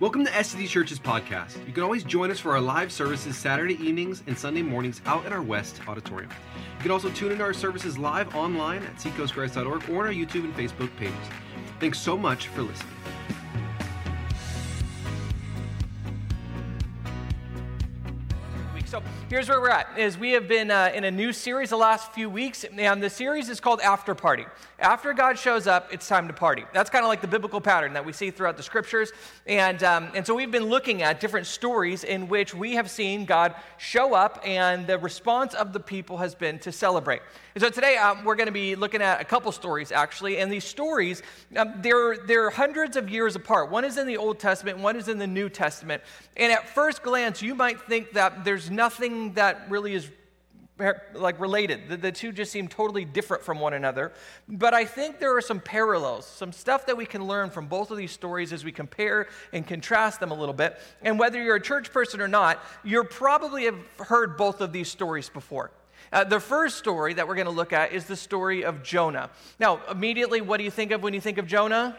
Welcome to SD Church's podcast. You can always join us for our live services Saturday evenings and Sunday mornings out at our West Auditorium. You can also tune into our services live online at seacoastchrist.org or on our YouTube and Facebook pages. Thanks so much for listening. Here's where we're at is we have been uh, in a new series the last few weeks and the series is called after party. After god shows up it's time to party. That's kind of like the biblical pattern that we see throughout the scriptures and, um, and so we've been looking at different stories in which we have seen god show up and the response of the people has been to celebrate. And so today um, we're going to be looking at a couple stories actually and these stories um, they're, they're hundreds of years apart. One is in the old testament one is in the new testament and at first glance you might think that there's nothing that really is like related. The, the, two just seem totally different from one another. But I think there are some parallels, some stuff that we can learn from both of these stories as we compare and contrast them a little bit. And whether you're a church person or not, you probably have heard both of these stories before. Uh, the first story that we're going to look at is the story of Jonah. Now, immediately, what do you think of when you think of Jonah?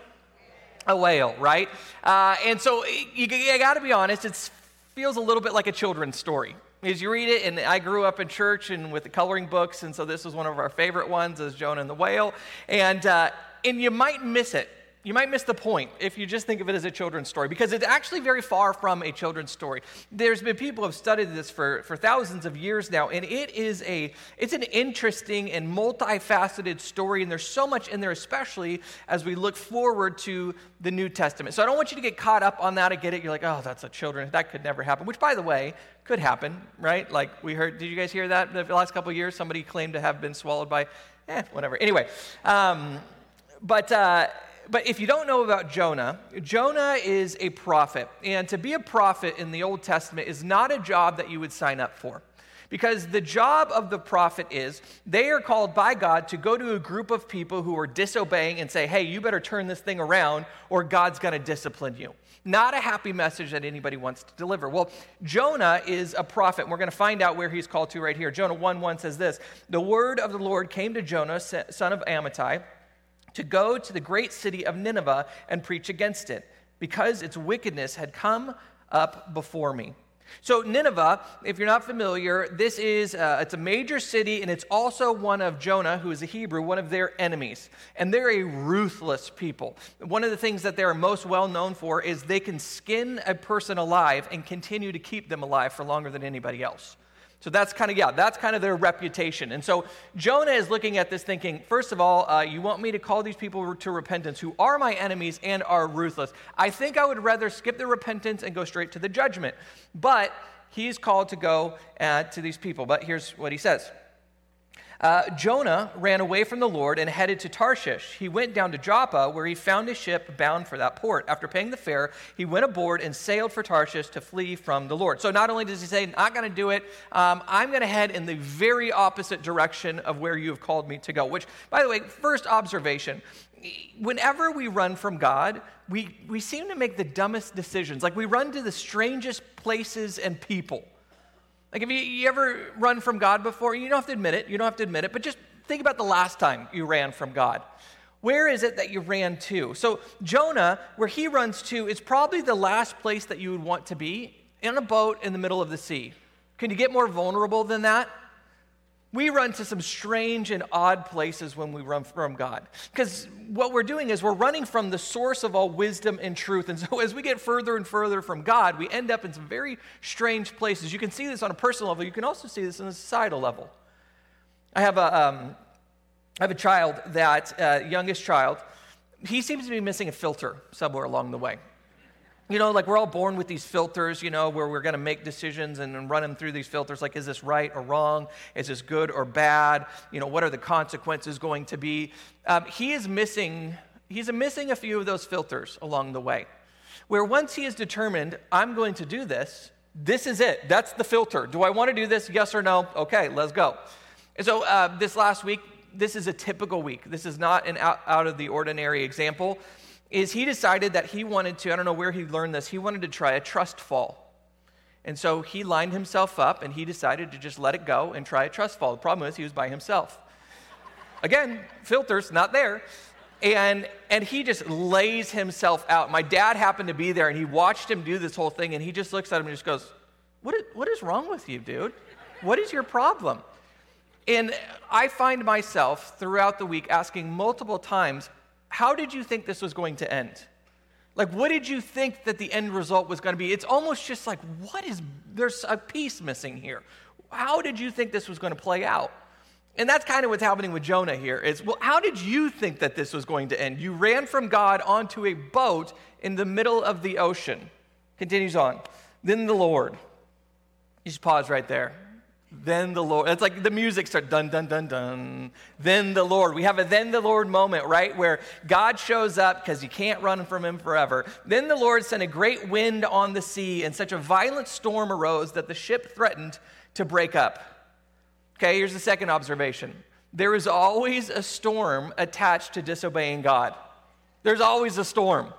A whale, right? Uh, and so you, you got to be honest, it feels a little bit like a children's story as you read it, and I grew up in church and with the coloring books, and so this was one of our favorite ones, is Jonah and the Whale. And, uh, and you might miss it you might miss the point if you just think of it as a children's story because it's actually very far from a children's story. There's been people who have studied this for, for thousands of years now, and it is a it's an interesting and multifaceted story, and there's so much in there, especially as we look forward to the New Testament. So I don't want you to get caught up on that and get it. You're like, oh, that's a children, that could never happen. Which, by the way, could happen, right? Like we heard, did you guys hear that the last couple years? Somebody claimed to have been swallowed by, eh, whatever. Anyway, um, but. Uh, but if you don't know about Jonah, Jonah is a prophet. And to be a prophet in the Old Testament is not a job that you would sign up for. Because the job of the prophet is they are called by God to go to a group of people who are disobeying and say, hey, you better turn this thing around or God's going to discipline you. Not a happy message that anybody wants to deliver. Well, Jonah is a prophet. And we're going to find out where he's called to right here. Jonah 1 1 says this The word of the Lord came to Jonah, son of Amittai to go to the great city of Nineveh and preach against it, because its wickedness had come up before me. So Nineveh, if you're not familiar, this is uh, it's a major city, and it's also one of Jonah, who is a Hebrew, one of their enemies, and they're a ruthless people. One of the things that they're most well known for is they can skin a person alive and continue to keep them alive for longer than anybody else. So that's kind of, yeah, that's kind of their reputation. And so Jonah is looking at this thinking, first of all, uh, you want me to call these people to repentance who are my enemies and are ruthless. I think I would rather skip the repentance and go straight to the judgment. But he's called to go uh, to these people. But here's what he says uh, Jonah ran away from the Lord and headed to Tarshish. He went down to Joppa, where he found a ship bound for that port. After paying the fare, he went aboard and sailed for Tarshish to flee from the Lord. So not only does he say, Not going to do it, um, I'm going to head in the very opposite direction of where you have called me to go. Which, by the way, first observation whenever we run from God, we, we seem to make the dumbest decisions. Like we run to the strangest places and people. Like, have you, you ever run from God before? You don't have to admit it. You don't have to admit it, but just think about the last time you ran from God. Where is it that you ran to? So, Jonah, where he runs to, is probably the last place that you would want to be in a boat in the middle of the sea. Can you get more vulnerable than that? We run to some strange and odd places when we run from God. Because what we're doing is we're running from the source of all wisdom and truth. And so as we get further and further from God, we end up in some very strange places. You can see this on a personal level, you can also see this on a societal level. I have a, um, I have a child that, uh, youngest child, he seems to be missing a filter somewhere along the way. You know, like we're all born with these filters, you know, where we're going to make decisions and run them through these filters. Like, is this right or wrong? Is this good or bad? You know, what are the consequences going to be? Um, he is missing, he's missing a few of those filters along the way. Where once he is determined, I'm going to do this, this is it. That's the filter. Do I want to do this? Yes or no? Okay, let's go. And so uh, this last week, this is a typical week. This is not an out, out of the ordinary example is he decided that he wanted to, I don't know where he learned this, he wanted to try a trust fall. And so he lined himself up and he decided to just let it go and try a trust fall. The problem is he was by himself. Again, filters not there. And, and he just lays himself out. My dad happened to be there and he watched him do this whole thing and he just looks at him and just goes, What is, what is wrong with you, dude? What is your problem? And I find myself throughout the week asking multiple times, How did you think this was going to end? Like, what did you think that the end result was going to be? It's almost just like, what is, there's a piece missing here. How did you think this was going to play out? And that's kind of what's happening with Jonah here is, well, how did you think that this was going to end? You ran from God onto a boat in the middle of the ocean. Continues on. Then the Lord. You just pause right there. Then the Lord. It's like the music starts dun dun dun dun. Then the Lord. We have a then the Lord moment, right? Where God shows up because you can't run from him forever. Then the Lord sent a great wind on the sea, and such a violent storm arose that the ship threatened to break up. Okay, here's the second observation. There is always a storm attached to disobeying God. There's always a storm.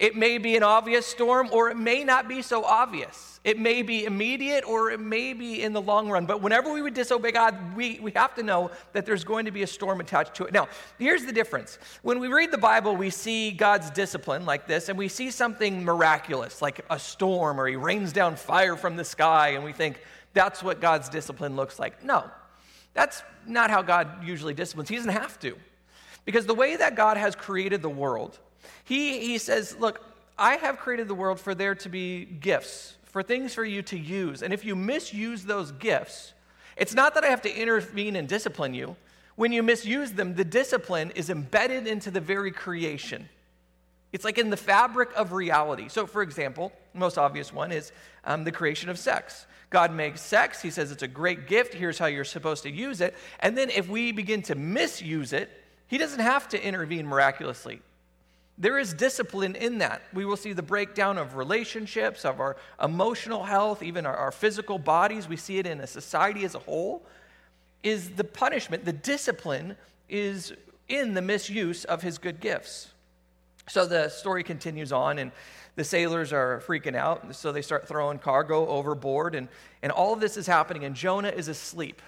It may be an obvious storm or it may not be so obvious. It may be immediate or it may be in the long run. But whenever we would disobey God, we, we have to know that there's going to be a storm attached to it. Now, here's the difference. When we read the Bible, we see God's discipline like this, and we see something miraculous, like a storm or He rains down fire from the sky, and we think that's what God's discipline looks like. No, that's not how God usually disciplines. He doesn't have to. Because the way that God has created the world, he, he says, Look, I have created the world for there to be gifts, for things for you to use. And if you misuse those gifts, it's not that I have to intervene and discipline you. When you misuse them, the discipline is embedded into the very creation. It's like in the fabric of reality. So, for example, most obvious one is um, the creation of sex. God makes sex. He says it's a great gift. Here's how you're supposed to use it. And then if we begin to misuse it, He doesn't have to intervene miraculously. There is discipline in that. We will see the breakdown of relationships, of our emotional health, even our, our, physical bodies. We see it in a society as a whole. Is the punishment, the discipline is in the misuse of his good gifts. So the story continues on, and the sailors are freaking out. So they start throwing cargo overboard, and, and all of this is happening, and Jonah is asleep.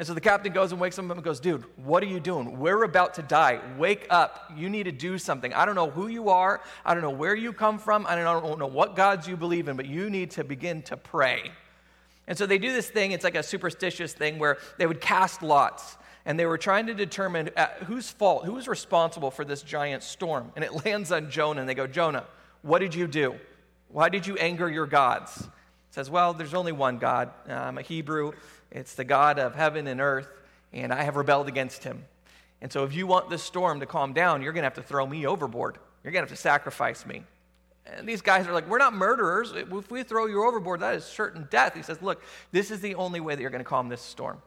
And so the captain goes and wakes him up and goes, Dude, what are you doing? We're about to die. Wake up. You need to do something. I don't know who you are. I don't know where you come from. I don't know what gods you believe in, but you need to begin to pray. And so they do this thing. It's like a superstitious thing where they would cast lots and they were trying to determine uh, whose fault, who was responsible for this giant storm. And it lands on Jonah, and they go, Jonah, what did you do? Why did you anger your gods? Says, Well, there's only one God. I'm a Hebrew. It's the God of heaven and earth, and I have rebelled against him. And so, if you want this storm to calm down, you're going to have to throw me overboard. You're going to have to sacrifice me. And these guys are like, We're not murderers. If we throw you overboard, that is certain death. He says, Look, this is the only way that you're going to calm this storm.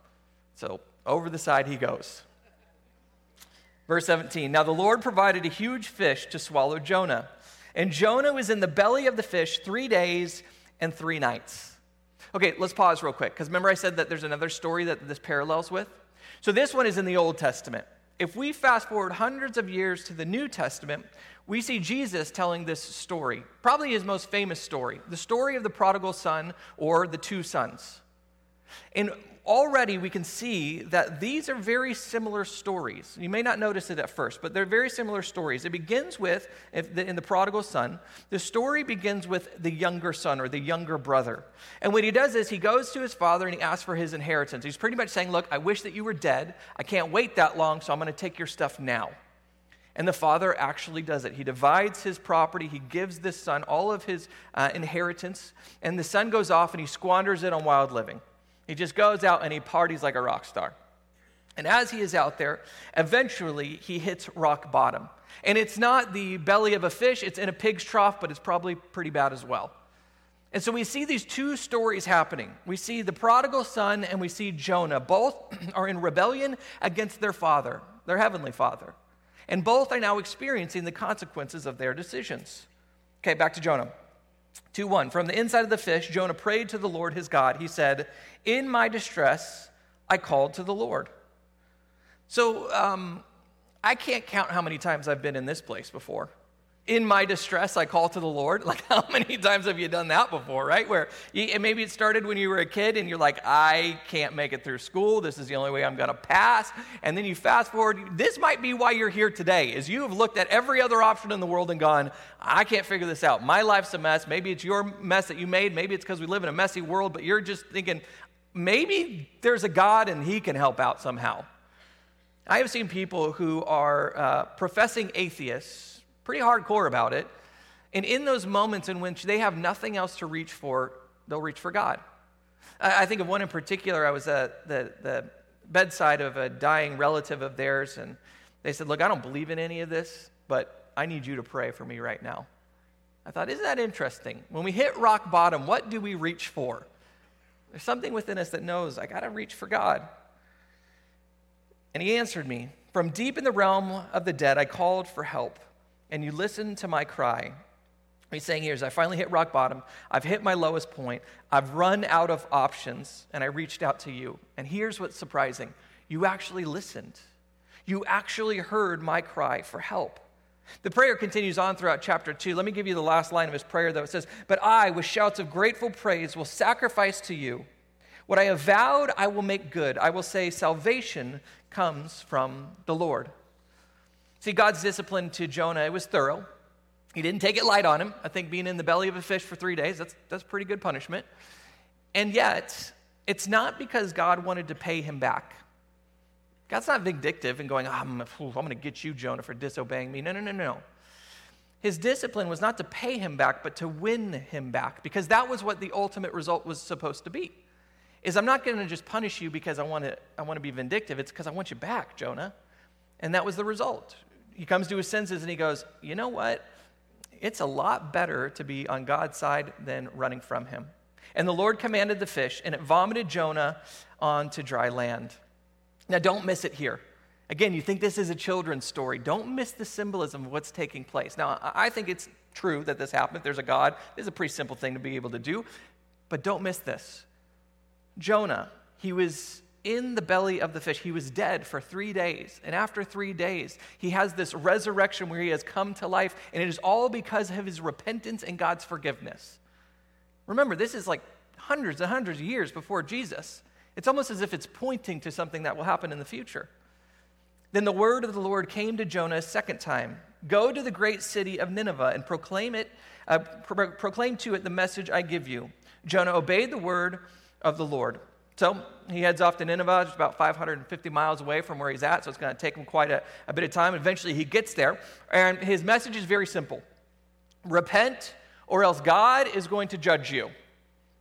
So, over the side he goes. Verse 17 Now the Lord provided a huge fish to swallow Jonah. And Jonah was in the belly of the fish three days and three nights. Okay, let's pause real quick, because remember I said that there's another story that this parallels with? So this one is in the Old Testament. If we fast forward hundreds of years to the New Testament, we see Jesus telling this story, probably his most famous story, the story of the prodigal son or the two sons. And already we can see that these are very similar stories. You may not notice it at first, but they're very similar stories. It begins with, in the prodigal son, the story begins with the younger son or the younger brother. And what he does is he goes to his father and he asks for his inheritance. He's pretty much saying, Look, I wish that you were dead. I can't wait that long, so I'm going to take your stuff now. And the father actually does it. He divides his property. He gives this son all of his uh, inheritance. And the son goes off and he squanders it on wild living. He just goes out and he parties like a rock star. And as he is out there, eventually he hits rock bottom. And it's not the belly of a fish, it's in a pig's trough, but it's probably pretty bad as well. And so we see these two stories happening. We see the prodigal son and we see Jonah. Both are in rebellion against their father, their heavenly father. And both are now experiencing the consequences of their decisions. Okay, back to Jonah. 2 1. From the inside of the fish, Jonah prayed to the Lord his God. He said, In my distress, I called to the Lord. So um, I can't count how many times I've been in this place before. In my distress, I call to the Lord. Like, how many times have you done that before, right? Where you, and maybe it started when you were a kid and you're like, I can't make it through school. This is the only way I'm going to pass. And then you fast forward. This might be why you're here today, is you have looked at every other option in the world and gone, I can't figure this out. My life's a mess. Maybe it's your mess that you made. Maybe it's because we live in a messy world, but you're just thinking, maybe there's a God and he can help out somehow. I have seen people who are uh, professing atheists pretty hardcore about it. And in those moments in which they have nothing else to reach for, they'll reach for God. I, I think of one in particular. I was at the, the bedside of a dying relative of theirs, and they said, Look, I don't believe in any of this, but I need you to pray for me right now. I thought, Isn't that interesting? When we hit rock bottom, what do we reach for? There's something within us that knows, I got to reach for God. And he answered me From deep in the realm of the dead, I called for help and you listen to my cry. He's saying here is, I finally hit rock bottom. I've hit my lowest point. I've run out of options, and I reached out to you. And here's what's surprising you actually listened. You actually heard my cry for help. The prayer continues on throughout chapter 2. Let me give you the last line of his prayer, though. It says, But I, with shouts of grateful praise, will sacrifice to you. What I have vowed, I will make good. I will say, Salvation comes from the Lord. See, God's discipline to Jonah, it was thorough. He didn't take it light on him. I think being in the belly of a fish for three days, that's, that's pretty good punishment. And yet, it's not because God wanted to pay him back. God's not vindictive and going, oh, I'm, I'm going to get you, Jonah, for disobeying me. No, no, no, no. His discipline was not to pay him back, but to win him back, because that was what the ultimate result was supposed to be. Is I'm not going to just punish you because I want to, I want to be vindictive. It's because I want you back, Jonah. And that was the result he comes to his senses and he goes, You know what? It's a lot better to be on God's side than running from him. And the Lord commanded the fish, and it vomited Jonah onto dry land. Now, don't miss it here. Again, you think this is a children's story. Don't miss the symbolism of what's taking place. Now, I think it's true that this happened. If There's a God. This is a pretty simple thing to be able to do. But don't miss this. Jonah, he was in the belly of the fish. He was dead for three days. And after three days, he has this resurrection where he has come to life. And it is all because of his repentance and God's forgiveness. Remember, this is like hundreds and hundreds of years before Jesus. It's almost as if it's pointing to something that will happen in the future. Then the word of the Lord came to Jonah a second time Go to the great city of Nineveh and proclaim it, uh, pro- proclaim to it the message I give you. Jonah obeyed the word of the Lord. So he heads off to Nineveh, which is about 550 miles away from where he's at, so it's going to take him quite a, a bit of time. Eventually, he gets there, and his message is very simple Repent, or else God is going to judge you.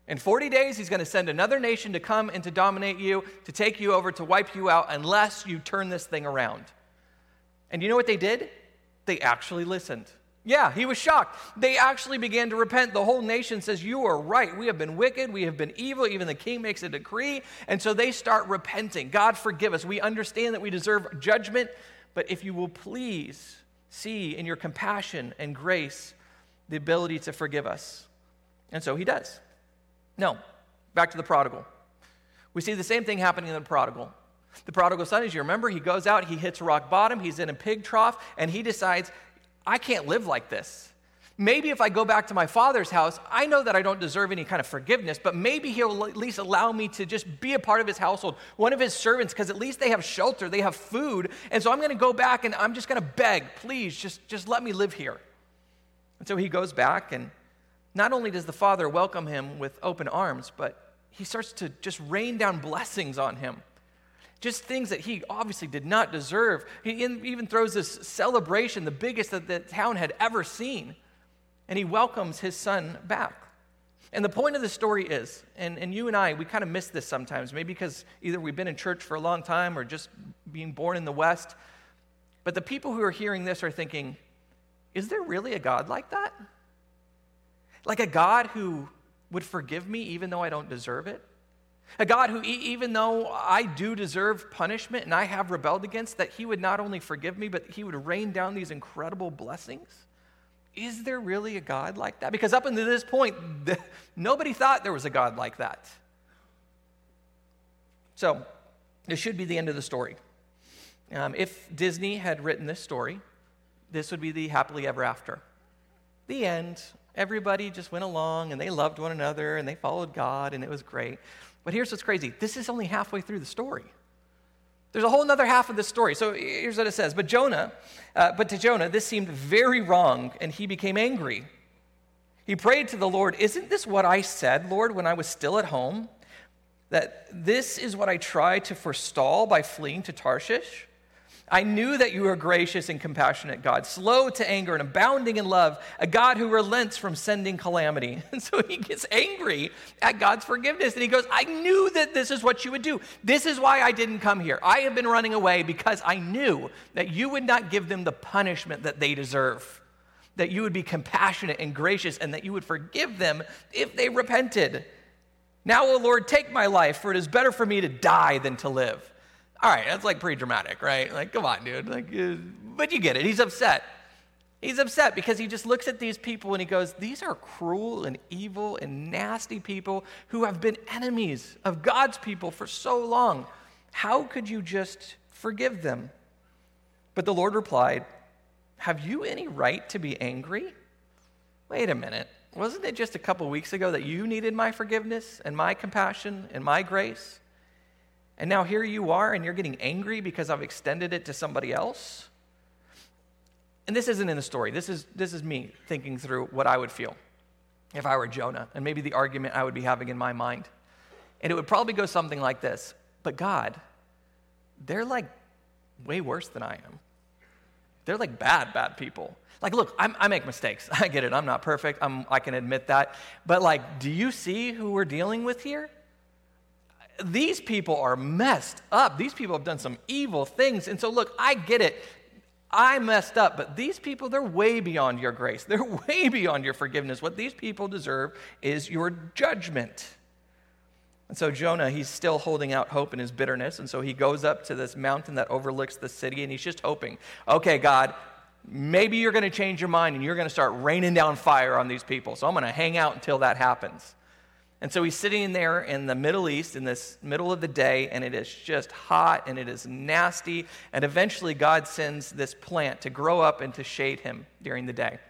In 40 days, he's going to send another nation to come and to dominate you, to take you over, to wipe you out, unless you turn this thing around. And you know what they did? They actually listened. Yeah, he was shocked. They actually began to repent. The whole nation says, You are right. We have been wicked. We have been evil. Even the king makes a decree. And so they start repenting. God, forgive us. We understand that we deserve judgment, but if you will please see in your compassion and grace the ability to forgive us. And so he does. No, back to the prodigal. We see the same thing happening in the prodigal. The prodigal son, as you remember, he goes out, he hits rock bottom, he's in a pig trough, and he decides, I can't live like this. Maybe if I go back to my father's house, I know that I don't deserve any kind of forgiveness, but maybe he'll at least allow me to just be a part of his household, one of his servants, because at least they have shelter, they have food. And so I'm going to go back and I'm just going to beg, please, just, just let me live here. And so he goes back, and not only does the father welcome him with open arms, but he starts to just rain down blessings on him just things that he obviously did not deserve. He even throws this celebration, the biggest that the town had ever seen, and he welcomes his son back. And the point of the story is, and, and you and I, we kind of miss this sometimes, maybe because either we've been in church for a long time or just being born in the West. But the people who are hearing this are thinking, is there really a God like that? Like a God who would forgive me even though I don't deserve it? A God who, even though I do deserve punishment and I have rebelled against, that He would not only forgive me, but He would rain down these incredible blessings? Is there really a God like that? Because up until this point, nobody thought there was a God like that. So, this should be the end of the story. Um, if Disney had written this story, this would be the happily ever after. The end. Everybody just went along and they loved one another and they followed God and it was great. But here's what's crazy this is only halfway through the story. There's a whole other half of the story. So here's what it says. But Jonah, uh, but to Jonah, this seemed very wrong, and he became angry. He prayed to the Lord, Isn't this what I said, Lord, when I was still at home? That this is what I tried to forestall by fleeing to Tarshish? I knew that you were gracious and compassionate God, slow to anger and abounding in love, a God who relents from sending calamity. And so he gets angry at God's forgiveness and he goes, I knew that this is what you would do. This is why I didn't come here. I have been running away because I knew that you would not give them the punishment that they deserve, that you would be compassionate and gracious, and that you would forgive them if they repented. Now, O Lord, take my life, for it is better for me to die than to live. All right, that's like pretty dramatic, right? Like, come on, dude. Like, uh, but you get it. He's upset. He's upset because he just looks at these people and he goes, These are cruel and evil and nasty people who have been enemies of God's people for so long. How could you just forgive them? But the Lord replied, Have you any right to be angry? Wait a minute. Wasn't it just a couple weeks ago that you needed my forgiveness and my compassion and my grace? And now here you are, and you're getting angry because I've extended it to somebody else. And this isn't in the story. This is, this is me thinking through what I would feel if I were Jonah, and maybe the argument I would be having in my mind. And it would probably go something like this But God, they're like way worse than I am. They're like bad, bad people. Like, look, I'm, i make mistakes. I get it. I'm not perfect. I'm, I can admit that. But, like, do you see who we're dealing with here? These people are messed up. These people have done some evil things. And so, look, I get it. I messed up, but these people, they're way beyond your grace. They're way beyond your forgiveness. What these people deserve is your judgment. And so Jonah, he's still holding out hope in his bitterness. And so he goes up to this mountain that overlooks the city and he's just hoping, okay, God, maybe you're going to change your mind and you're going to start raining down fire on these people. So I'm going to hang out until that happens. And so he's sitting there in the Middle East in this middle of the day, and it is just hot and it is nasty. And eventually, God sends this plant to grow up and to shade him during the day.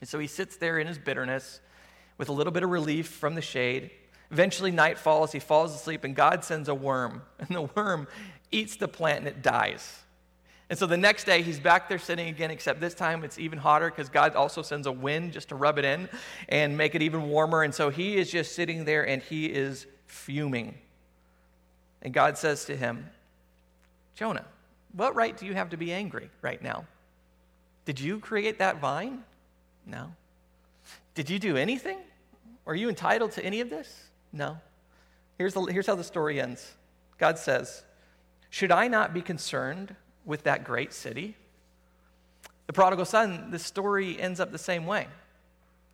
And so he sits there in his bitterness with a little bit of relief from the shade. Eventually, night falls, he falls asleep, and God sends a worm. And the worm eats the plant and it dies. And so the next day, he's back there sitting again, except this time it's even hotter because God also sends a wind just to rub it in and make it even warmer. And so he is just sitting there and he is fuming. And God says to him, Jonah, what right do you have to be angry right now? Did you create that vine? No. Did you do anything? Are you entitled to any of this? No. Here's, the, here's how the story ends God says, Should I not be concerned with that great city. The prodigal son, the story ends up the same way.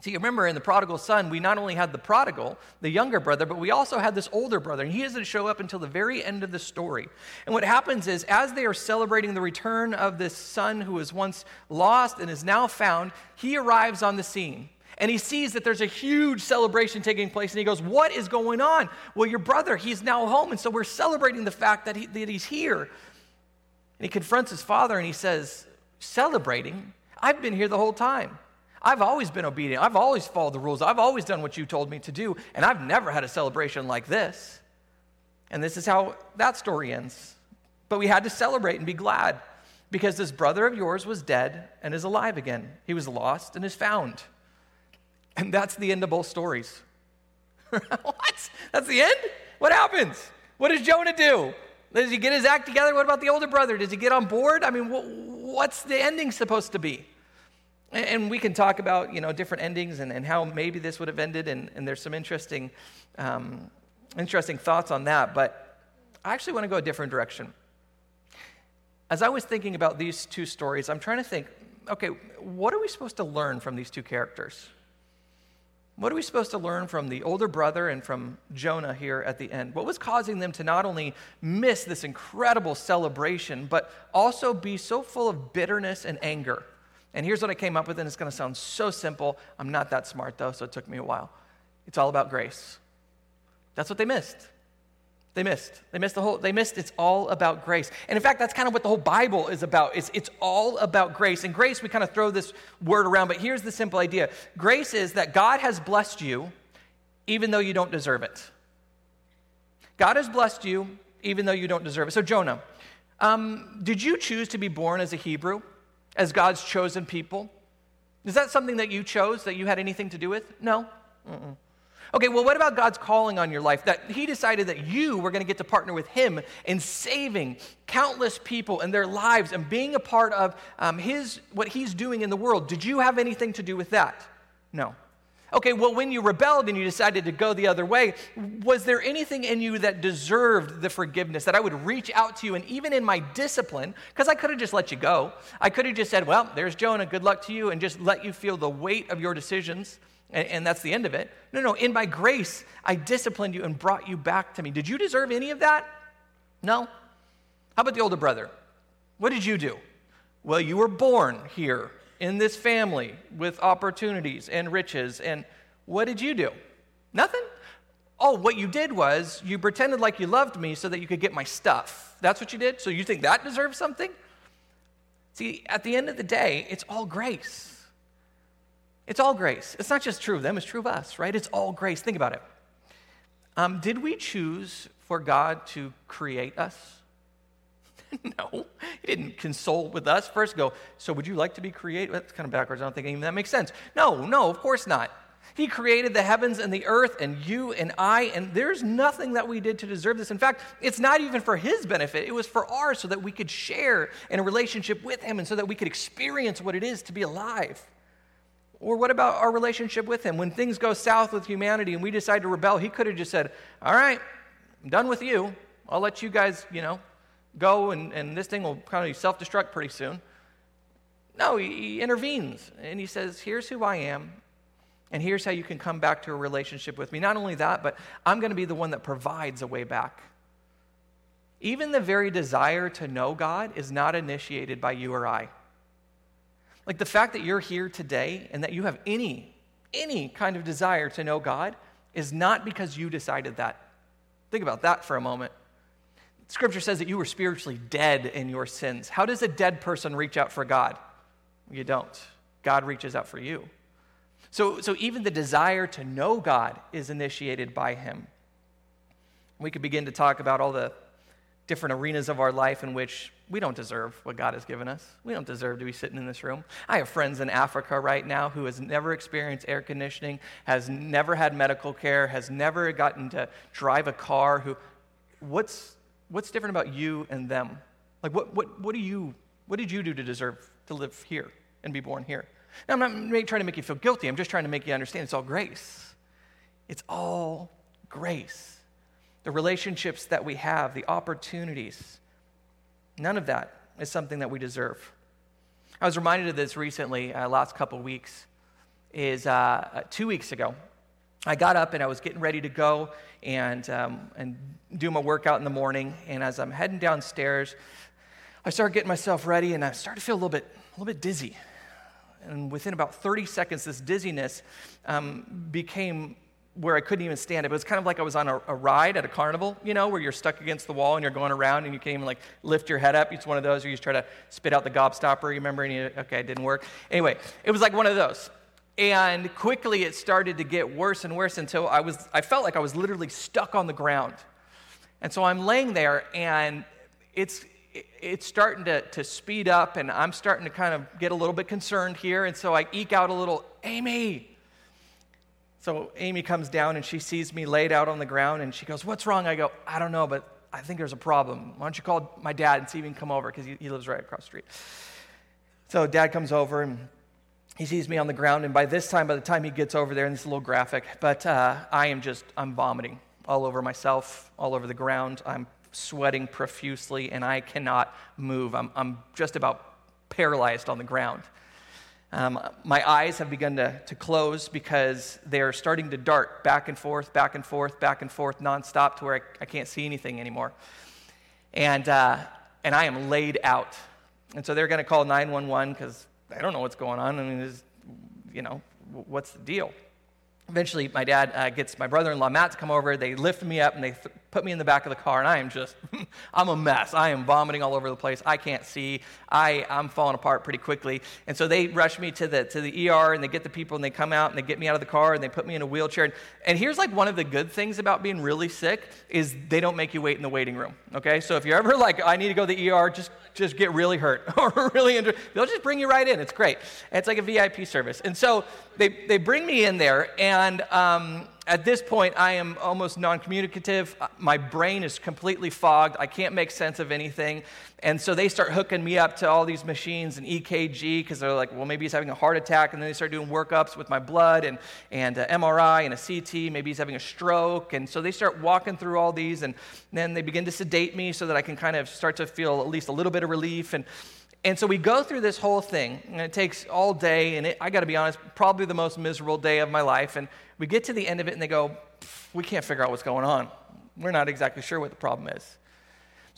See, remember in the prodigal son, we not only had the prodigal, the younger brother, but we also had this older brother, and he doesn't show up until the very end of the story. And what happens is, as they are celebrating the return of this son who was once lost and is now found, he arrives on the scene. And he sees that there's a huge celebration taking place, and he goes, What is going on? Well, your brother, he's now home, and so we're celebrating the fact that, he, that he's here. And he confronts his father and he says, Celebrating? I've been here the whole time. I've always been obedient. I've always followed the rules. I've always done what you told me to do. And I've never had a celebration like this. And this is how that story ends. But we had to celebrate and be glad because this brother of yours was dead and is alive again. He was lost and is found. And that's the end of both stories. what? That's the end? What happens? What does Jonah do? Does he get his act together? What about the older brother? Does he get on board? I mean, what's the ending supposed to be? And we can talk about, you know, different endings and, and how maybe this would have ended, and, and there's some interesting, um, interesting thoughts on that. But I actually want to go a different direction. As I was thinking about these two stories, I'm trying to think, okay, what are we supposed to learn from these two characters? What are we supposed to learn from the older brother and from Jonah here at the end? What was causing them to not only miss this incredible celebration, but also be so full of bitterness and anger? And here's what I came up with, and it's going to sound so simple. I'm not that smart, though, so it took me a while. It's all about grace. That's what they missed. They missed. They missed the whole, they missed it's all about grace. And in fact, that's kind of what the whole Bible is about. It's, it's all about grace. And grace, we kind of throw this word around, but here's the simple idea grace is that God has blessed you even though you don't deserve it. God has blessed you even though you don't deserve it. So, Jonah, um, did you choose to be born as a Hebrew, as God's chosen people? Is that something that you chose, that you had anything to do with? No. Mm-mm. Okay, well, what about God's calling on your life? That He decided that you were going to get to partner with Him in saving countless people and their lives and being a part of um, His what He's doing in the world. Did you have anything to do with that? No. Okay, well, when you rebelled and you decided to go the other way, was there anything in you that deserved the forgiveness that I would reach out to you and even in my discipline, because I could have just let you go. I could have just said, well, there's Jonah, good luck to you, and just let you feel the weight of your decisions and, and that's the end of it. No, no, in my grace, I disciplined you and brought you back to me. Did you deserve any of that? No. How about the older brother? What did you do? Well, you were born here in this family with opportunities and riches. And what did you do? Nothing? Oh, what you did was you pretended like you loved me so that you could get my stuff. That's what you did? So you think that deserves something? See, at the end of the day, it's all grace. It's all grace. It's not just true of them, it's true of us, right? It's all grace. Think about it. Um, did we choose for God to create us? no, He didn't consult with us. First, go, so would you like to be created? That's kind of backwards. I don't think even that makes sense. No, no, of course not. He created the heavens and the earth and you and I, and there's nothing that we did to deserve this. In fact, it's not even for His benefit, it was for ours so that we could share in a relationship with Him and so that we could experience what it is to be alive. Or what about our relationship with Him? When things go south with humanity and we decide to rebel, He could have just said, All right, I'm done with you. I'll let you guys, you know, go and, and this thing will kind of self destruct pretty soon. No, he, he intervenes and He says, Here's who I am, and here's how you can come back to a relationship with me. Not only that, but I'm going to be the one that provides a way back. Even the very desire to know God is not initiated by you or I. Like the fact that you're here today and that you have any, any kind of desire to know God is not because you decided that. Think about that for a moment. Scripture says that you were spiritually dead in your sins. How does a dead person reach out for God? You don't. God reaches out for you. So, so even the desire to know God is initiated by Him. We could begin to talk about all the different arenas of our life in which we don't deserve what God has given us. We don't deserve to be sitting in this room. I have friends in Africa right now who has never experienced air conditioning, has never had medical care, has never gotten to drive a car. Who, what's what's different about you and them? Like what what what do you what did you do to deserve to live here and be born here? Now, I'm not trying to make you feel guilty. I'm just trying to make you understand it's all grace. It's all grace the relationships that we have, the opportunities. None of that is something that we deserve. I was reminded of this recently, uh, last couple weeks, is uh, two weeks ago. I got up and I was getting ready to go and, um, and do my workout in the morning. And as I'm heading downstairs, I started getting myself ready and I started to feel a little bit, a little bit dizzy. And within about 30 seconds, this dizziness um, became where I couldn't even stand it. It was kind of like I was on a, a, ride at a carnival, you know, where you're stuck against the wall and you're going around and you can't even like lift your head up. It's one of those where you just try to spit out the gobstopper, you remember? And you, okay, it didn't work. Anyway, it was like one of those. And quickly it started to get worse and worse until I was, I felt like I was literally stuck on the ground. And so I'm laying there and it's, it's starting to, to speed up and I'm starting to kind of get a little bit concerned here. And so I eke out a little, Amy, so Amy comes down and she sees me laid out on the ground and she goes, What's wrong? I go, I don't know, but I think there's a problem. Why don't you call my dad and see if he can come over because he, he lives right across the street. So dad comes over and he sees me on the ground. And by this time, by the time he gets over there, and this is a little graphic, but uh, I am just, I'm vomiting all over myself, all over the ground. I'm sweating profusely and I cannot move. I'm, I'm just about paralyzed on the ground. Um, my eyes have begun to, to close because they're starting to dart back and forth, back and forth, back and forth, nonstop to where I, I can't see anything anymore. And, uh, and I am laid out. And so they're going to call 911 because I don't know what's going on. I mean, you know, what's the deal? Eventually my dad uh, gets my brother-in-law matt to come over. They lift me up and they th- put me in the back of the car and i am just i'm a mess. I am vomiting all over the place. I can't see. I, i'm falling apart pretty quickly. And so they rush me to the, to the er and they get the people and they come out and they get me out of the car and they put me in a wheelchair. And, and here's like one of the good things about being really sick is they don't make you wait in the waiting room okay? So if you're ever like i need to go to the er just just get really hurt or really injured they'll just bring you right in it's great it's like a vip service and so they, they bring me in there and um, at this point, I am almost non communicative. My brain is completely fogged. I can't make sense of anything. And so they start hooking me up to all these machines and EKG because they're like, well, maybe he's having a heart attack. And then they start doing workups with my blood and, and uh, MRI and a CT. Maybe he's having a stroke. And so they start walking through all these. And then they begin to sedate me so that I can kind of start to feel at least a little bit of relief. And and so we go through this whole thing, and it takes all day, and it, I got to be honest, probably the most miserable day of my life. And we get to the end of it, and they go, We can't figure out what's going on. We're not exactly sure what the problem is.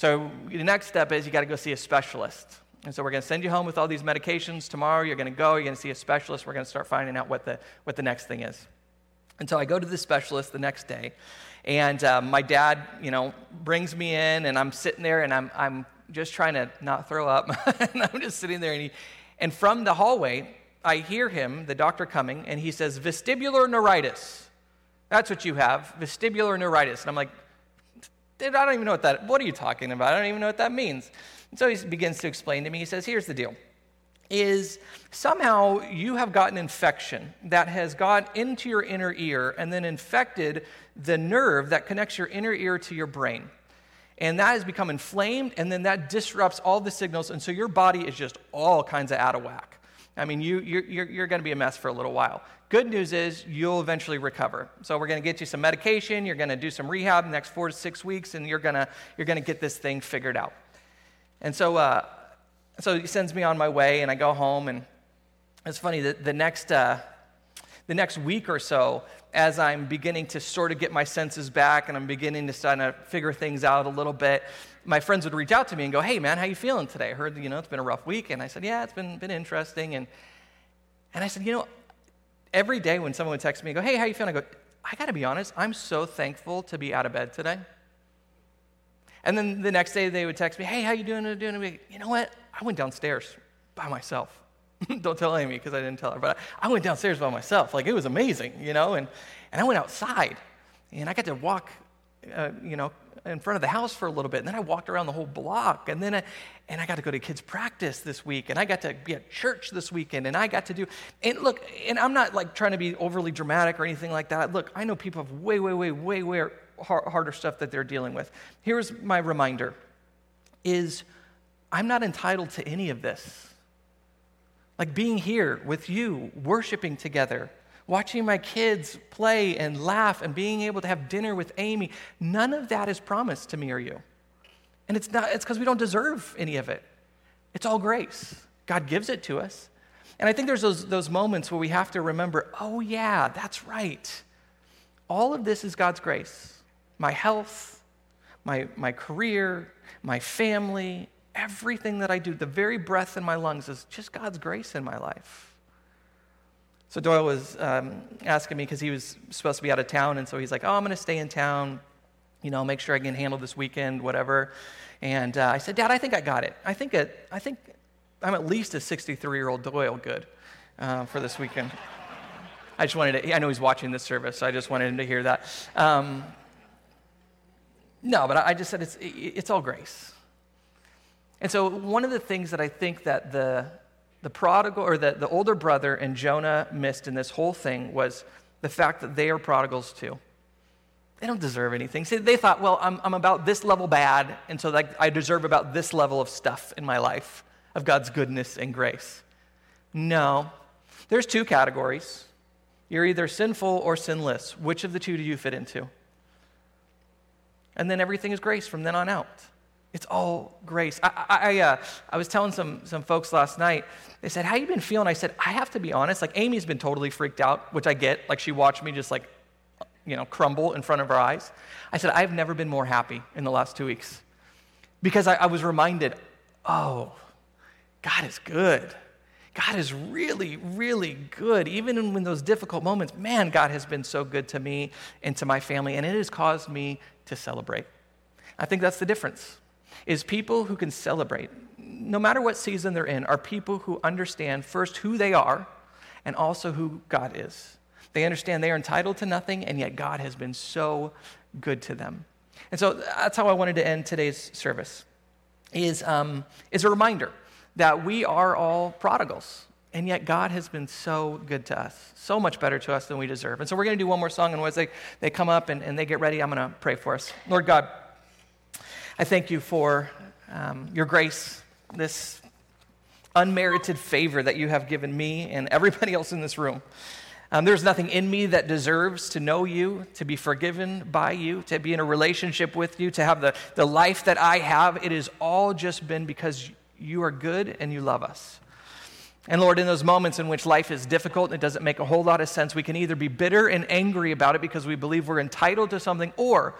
So the next step is you got to go see a specialist. And so we're going to send you home with all these medications. Tomorrow you're going to go, you're going to see a specialist. We're going to start finding out what the, what the next thing is. And so I go to the specialist the next day, and uh, my dad, you know, brings me in, and I'm sitting there, and I'm, I'm just trying to not throw up. and I'm just sitting there, and, he, and from the hallway, I hear him, the doctor coming, and he says, vestibular neuritis. That's what you have, vestibular neuritis. And I'm like, I don't even know what that, what are you talking about? I don't even know what that means. And so he begins to explain to me. He says, here's the deal. Is somehow you have got an infection that has got into your inner ear and then infected the nerve that connects your inner ear to your brain and that has become inflamed, and then that disrupts all the signals, and so your body is just all kinds of out of whack. I mean, you, you're, you're, you're going to be a mess for a little while. Good news is you'll eventually recover. So we're going to get you some medication. You're going to do some rehab the next four to six weeks, and you're going to you're going to get this thing figured out. And so, uh, so he sends me on my way, and I go home. And it's funny that the next uh, the next week or so, as I'm beginning to sort of get my senses back and I'm beginning to kind of figure things out a little bit, my friends would reach out to me and go, "Hey, man, how you feeling today? I heard you know it's been a rough week." And I said, "Yeah, it's been been interesting." And and I said, "You know, every day when someone would text me and go, "Hey, how you feeling?" I go, "I got to be honest, I'm so thankful to be out of bed today." And then the next day they would text me, "Hey, how you doing?" doing? You know what? I went downstairs by myself. Don't tell Amy because I didn't tell her. But I, I, went downstairs by myself. Like it was amazing, you know. And, and I went outside and I got to walk, uh, you know, in front of the house for a little bit. And then I walked around the whole block. And then I, and I got to go to kids' practice this week. And I got to be at church this weekend. And I got to do, and look, and I'm not like trying to be overly dramatic or anything like that. Look, I know people have way, way, way, way, way harder stuff that they're dealing with. Here's my reminder is I'm not entitled to any of this. Like being here with you, worshiping together, watching my kids play and laugh, and being able to have dinner with Amy, none of that is promised to me or you. And it's not, it's because we don't deserve any of it. It's all grace. God gives it to us. And I think there's those, those moments where we have to remember oh, yeah, that's right. All of this is God's grace. My health, my, my career, my family, everything that I do, the very breath in my lungs, is just God's grace in my life. So Doyle was um, asking me because he was supposed to be out of town, and so he's like, "Oh, I'm going to stay in town. You know, make sure I can handle this weekend, whatever." And uh, I said, "Dad, I think I got it. I think it, I think I'm at least a 63 year old Doyle good uh, for this weekend." I just wanted to. I know he's watching this service, so I just wanted him to hear that. Um, no, but I just said it's it's all grace. And so, one of the things that I think that the, the prodigal or the, the older brother and Jonah missed in this whole thing was the fact that they are prodigals too. They don't deserve anything. See, they thought, well, I'm, I'm about this level bad, and so like, I deserve about this level of stuff in my life of God's goodness and grace. No, there's two categories. You're either sinful or sinless. Which of the two do you fit into? And then everything is grace from then on out. It's all grace. I, I, uh, I was telling some, some folks last night, they said, How you been feeling? I said, I have to be honest. Like, Amy's been totally freaked out, which I get. Like, she watched me just like, you know, crumble in front of her eyes. I said, I've never been more happy in the last two weeks because I, I was reminded, oh, God is good. God is really, really good. Even in those difficult moments, man, God has been so good to me and to my family, and it has caused me to celebrate. I think that's the difference. Is people who can celebrate, no matter what season they're in, are people who understand first who they are and also who God is. They understand they are entitled to nothing, and yet God has been so good to them. And so that's how I wanted to end today's service. Is, um, is a reminder that we are all prodigals. And yet, God has been so good to us, so much better to us than we deserve. And so, we're going to do one more song. And as they, they come up and, and they get ready, I'm going to pray for us. Lord God, I thank you for um, your grace, this unmerited favor that you have given me and everybody else in this room. Um, there's nothing in me that deserves to know you, to be forgiven by you, to be in a relationship with you, to have the, the life that I have. It has all just been because you are good and you love us. And Lord, in those moments in which life is difficult and it doesn't make a whole lot of sense, we can either be bitter and angry about it because we believe we're entitled to something, or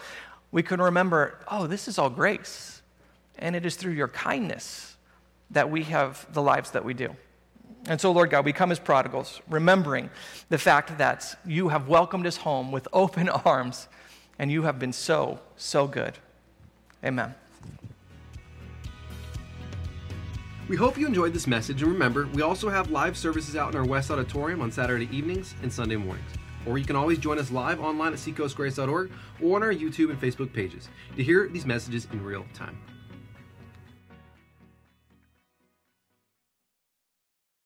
we can remember, oh, this is all grace. And it is through your kindness that we have the lives that we do. And so, Lord God, we come as prodigals, remembering the fact that you have welcomed us home with open arms, and you have been so, so good. Amen. We hope you enjoyed this message, and remember, we also have live services out in our West Auditorium on Saturday evenings and Sunday mornings. Or you can always join us live online at seacoastgrace.org or on our YouTube and Facebook pages to hear these messages in real time.